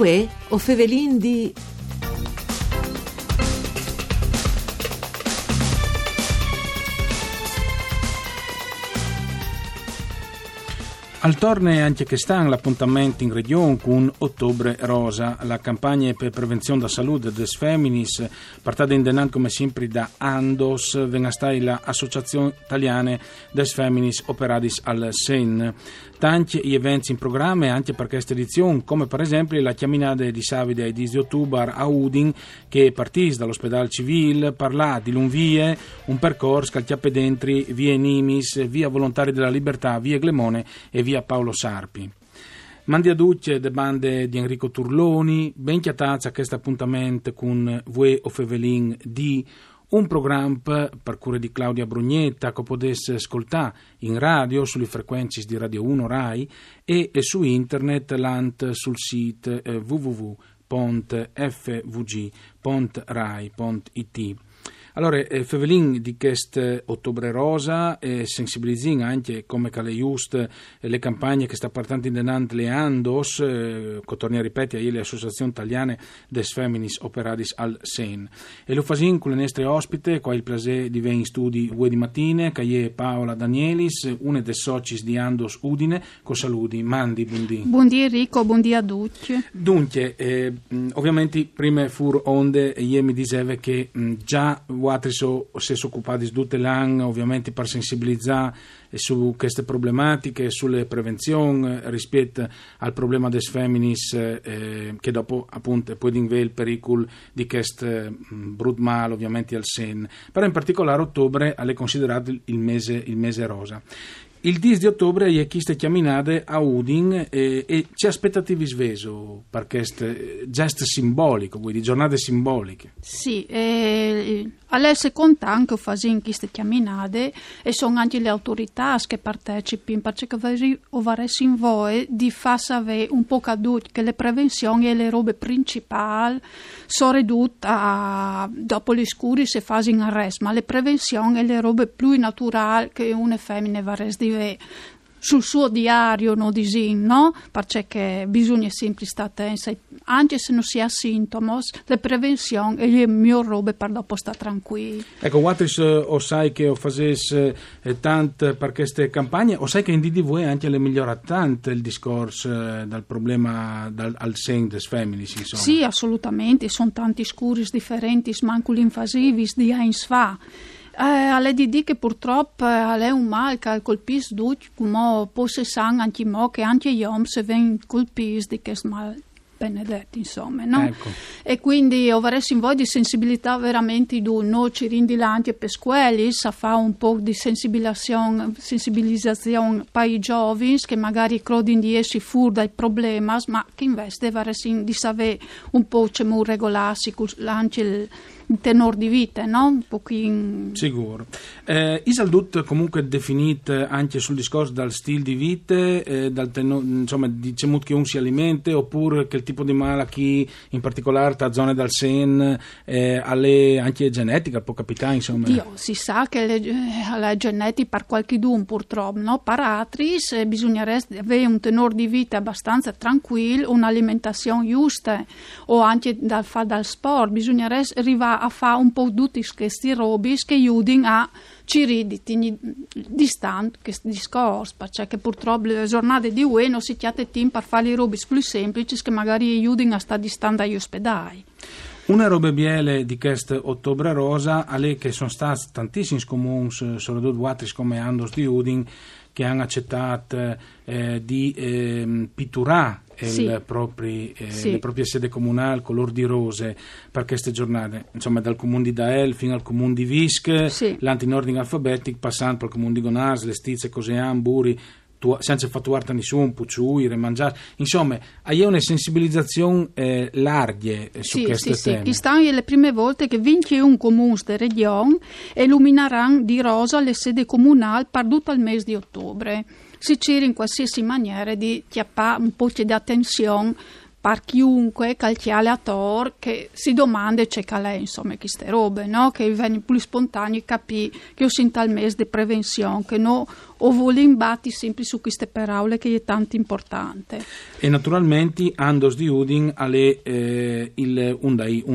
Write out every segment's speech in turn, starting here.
Uè, o Fevelin di... Al torne anche che sta l'appuntamento in regione con Ottobre Rosa, la campagna per prevenzione da salute des feminis, partita in denan come sempre da Andos, venga stai l'Associazione Italiana des Feminis Operadis al Sen. Tanti gli eventi in programma anche per questa edizione, come per esempio la chiaminata di Savide ai 10 ottobre a Udin, che partì dall'ospedale civile, parlà di Lunvie, un percorso che chiappe dentro via Nimis, via Volontari della Libertà, via Glemone e via via Paolo Sarpi. Mandi a duce de bande di Enrico Turloni, ben chiatazza a questo appuntamento con Vue o Fevelin di un programma per cura di Claudia Brugnetta che potesse ascoltare in radio sulle frequenze di Radio 1 RAI e su internet lant sul sito eh, www.fvg.rai.it. Allora, eh, Fevelin di questo ottobre rosa e sensibilizzin anche come cale just eh, le campagne che sta partendo in denant le andos, eh, torni a ripetere, le associazioni italiane des feminis operadis al sen. E lo fasin con le nostre ospite, qua il piacere di venire in studi due di mattine, è Paola Danielis, una dei soci di Andos Udine, con saluti, mandi, buondì. Buondì Enrico, buondì a tutti. Dunque, eh, ovviamente prima fur onde, io mi diceva che mh, già altri so, si sono occupati di tutte l'anno ovviamente per sensibilizzare su queste problematiche, sulle prevenzioni rispetto al problema des feminis eh, che dopo appunto può diventare il pericolo di questo mm, brutto male ovviamente al sen. Però in particolare ottobre è considerato il mese, il mese rosa. Il 10 di ottobre è chiste chiaminate a Udin e, e ci aspettativi sveso per questo gesto simbolico, quindi giornate simboliche. Sì, eh, Adesso conta anche fare queste chiaminate e sono anche le autorità che partecipano perché vorrei in voi di far sapere un po' caduto che le prevenzioni e le robe principali sono ridotte dopo gli scuri se fanno in arresto, ma le prevenzioni e le robe più naturali che una femmina vorrei dire sul suo diario no disin, no? Perché bisogna sempre stare attenti, anche se non si ha sintomi, le prevenzioni e le mie robe per dopo stare tranquilli. Ecco, Watris, eh, o sai che ho facesse eh, tante per queste campagne, o sai che in DDV anche le migliora tanto il discorso eh, dal problema dal, al sen des feminis, insomma. Sì, assolutamente, sono tanti scuri differenti, manco l'invasivi di Heinz fa. Eh, alle di che purtroppo eh, è un mal che colpisce tutti, come può se sangue anche mo che anche gli uomini vengono colpiti di questo mal benedetti, insomma, no? Ecco. E quindi avresti in voi di sensibilità veramente di noi cirindilanti e pesquelli, sa fa un po' di sensibilizzazione, sensibilizzazione per i giovani che magari credono di essere fuori dai problemi, ma che invece dovresti di sapere un po' come regolarsi, anche il tenore di vita, no? Un pochino... Sicuro. Eh, Isaldut comunque definito anche sul discorso dal stile di vita, eh, dal tenore, insomma, diciamo che un si alimenta, oppure che il tipo di malattia, in particolare da zone dal sen, eh, alle, anche genetica, può capitare, insomma. Dio, si sa che le, eh, la genetica per qualche dun purtroppo, no? Per altri bisognerebbe avere un tenore di vita abbastanza tranquillo, un'alimentazione giusta, o anche dal, dal sport, bisognerebbe arrivare a fare un po' tutti questi robi che aiutano a ci distanti questo discorso, perché purtroppo le giornate di UE non si chiate tempo per fare i robi più semplici che magari aiutano a stare distanti dagli ospedali. Una roba biele di questo ottobre rosa, alle che sono stati tantissimi comuni, soprattutto come Andos di Udin, che hanno accettato eh, di eh, pitturare sì. propri, eh, sì. le proprie sedi comunali color di rose per queste giornate, insomma dal comune di Dael fino al comune di Visc, sì. l'antinording alfabetic, passando il comune di Gonars, le Stizze, Cosean, Buri, tu, senza fattuare nessuno, pucciuire, mangiare, insomma, hai una sensibilizzazione eh, larga eh, su sì, queste sì, temi. Sì, stanno le prime volte che 21 comuni della regione illumineranno di rosa le sedi comunali per tutto il mese di ottobre. Si cerca in qualsiasi maniera di chiappare un po' di attenzione per chiunque calciale a tor che si domanda c'è calè insomma queste robe no? che vengono più spontanei capire che ho sento al mese di prevenzione che no o vuole imbatti sempre su queste parole che è tanto importante e naturalmente Andos di Udin alle eh, il,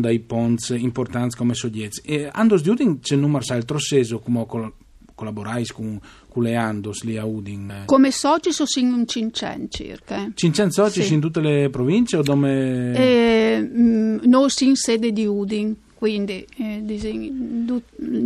dei ponts importanti come soggetti e Andos di Udin c'è numero altro seso come collaborai con, con le Andos lì a Udin? Come soci sono in 500 circa. 500 soci sì. in tutte le province o dove? Eh, mh, noi in sede di Udin quindi eh,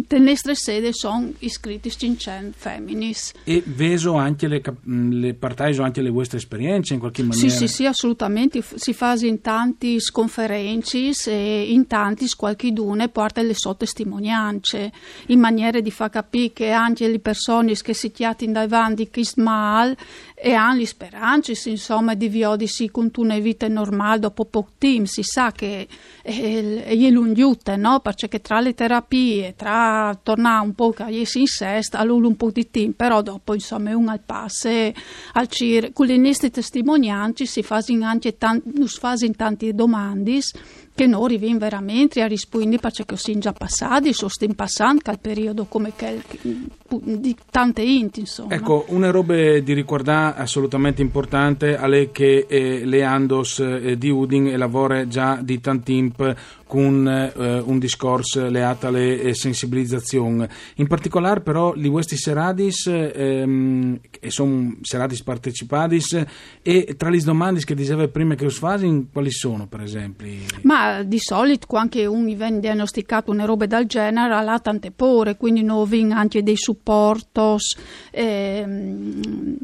le nostre sedi sono iscritti 500 femminis. E veso anche le, le partaggio anche le vostre esperienze in qualche maniera? Sì, sì, sì, assolutamente. Si fa in tanti conferenze e in tanti qualche dune porta le sue testimonianze in maniera di far capire che anche le persone che si chiamano davanti che mal e hanno le speranze insomma di vivere con una vita normale dopo poco tempo. Si sa che è lungo tutte, no? perché tra le terapie, tra tornare un po' a si in sesta, allora un po' di tempo, però dopo insomma un al passe, al cir, con le nostre testimonianze si fanno anche tanti, fanno tante domande che noi arriviamo veramente a rispondere perché sono già passati, sono in passando al periodo come che, di tante inti insomma. Ecco, una roba di ricordare assolutamente importante è che eh, le Andos eh, di Udin lavora già di tanti imp con eh, un discorso leato alle eh, sensibilizzazioni. In particolare però di questi seradis, ehm, e sono seradis partecipati, e tra le domande che diceva prima che us quali sono per esempio? Ma di solito anche un viene diagnosticato una roba del genere ha tante pore, quindi non vengono anche dei supportos. Ehm,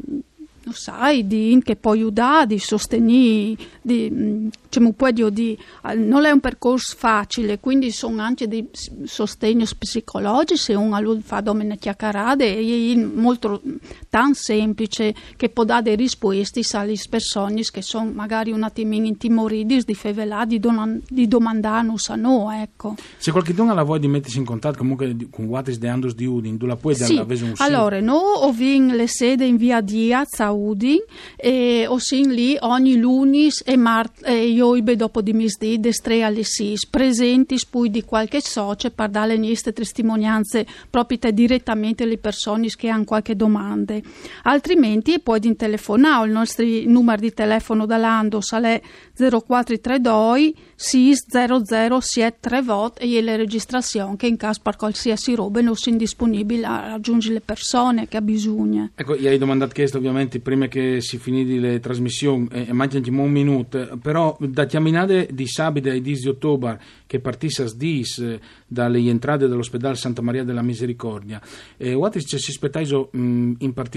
lo sai, di, che può aiutare, di sostenere, di, diciamo, di, non è un percorso facile, quindi sono anche dei sostegni psicologici, uno fa domene chiacchierate e molto tan semplice che può dare risposte alle persone che sono magari un attimino intimoriti di fevelà, di, donan, di domandare non sanno, ecco. Se qualcuno ha la voglia di mettersi in contatto comunque con Guatis de Andos di Udin, tu la puoi sì. dare un Allora, noi abbiamo le sede in via Diaz a Udin e ho lì ogni lunis e martedì io ibe dopo di misdì destre alle sis presenti poi di qualche socio per dare le nostre testimonianze proprio direttamente alle persone che hanno qualche domanda altrimenti puoi telefonare il nostro numero di telefono da Lando sale 0432 600 vot e le registrazioni che in caso per qualsiasi roba non sono disponibili a raggiungere le persone che ha bisogno. Ecco gli hai domandato questo ovviamente prima che si finì le trasmissioni e eh, mangiati un minuto però da chiaminare di sabato e 10 ottobre che partisse a dis eh, dalle entrate dell'ospedale Santa Maria della Misericordia eh, ci si aspettava in particolare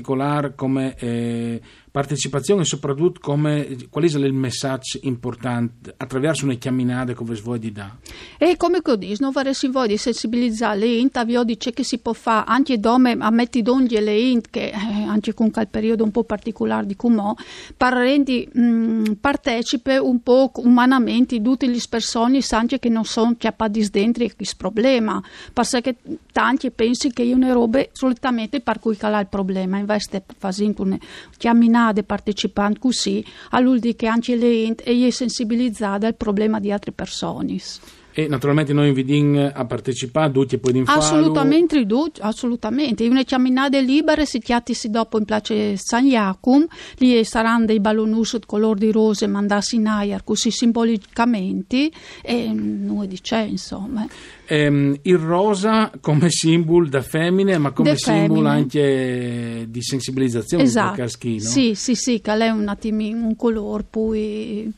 come eh, partecipazione e soprattutto come, qual è il messaggio importante attraverso una chiaminata che voi di dà? E come che dico, non vorrei voi di sensibilizzare le int, avvio dice che si può fare anche dome a metti d'ogni le int, che eh, anche con quel periodo un po' particolare di Cumò, per rendere mm, partecipe un po' umanamente tutte le persone anche che non sono chiappati dentro questo problema, perché tanti pensi che io ne robe solitamente per cui cala il problema, invece facendo una chiaminata de partecipanti così, all'ultimo che anche le è sensibilizzata al problema di altre persone. E naturalmente noi invitiamo a partecipare, tutti e poi in Assolutamente, assolutamente. Una camminata libera si chiatisi dopo in place San Iacum, lì saranno dei ballonus di colore di rose mandati in aria così simbolicamente e noi diciamo insomma. Ehm, il rosa come simbolo da femmine ma come simbolo anche di sensibilizzazione esatto. per caschino. Sì, sì, sì, che è un attimino un colore poi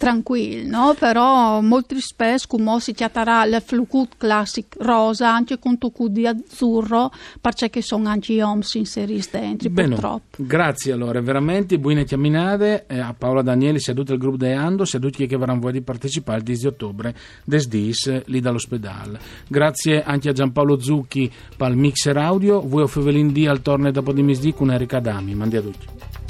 tranquillo, no? però molto spesso come si chiamerà il flucut classic rosa anche con tocco di azzurro perché sono anche gli oms inseriti dentro Bene, purtroppo. Grazie allora, veramente buone chiaminate eh, a Paola Danieli, tutto il gruppo di Ando, sia tutti che avranno voglia di partecipare il 10 ottobre des dis lì dall'ospedale. Grazie anche a Giampaolo Zucchi per il mixer audio, voi o Fevelin D al torne dopo di misdì con Erika Dami, mandi a tutti.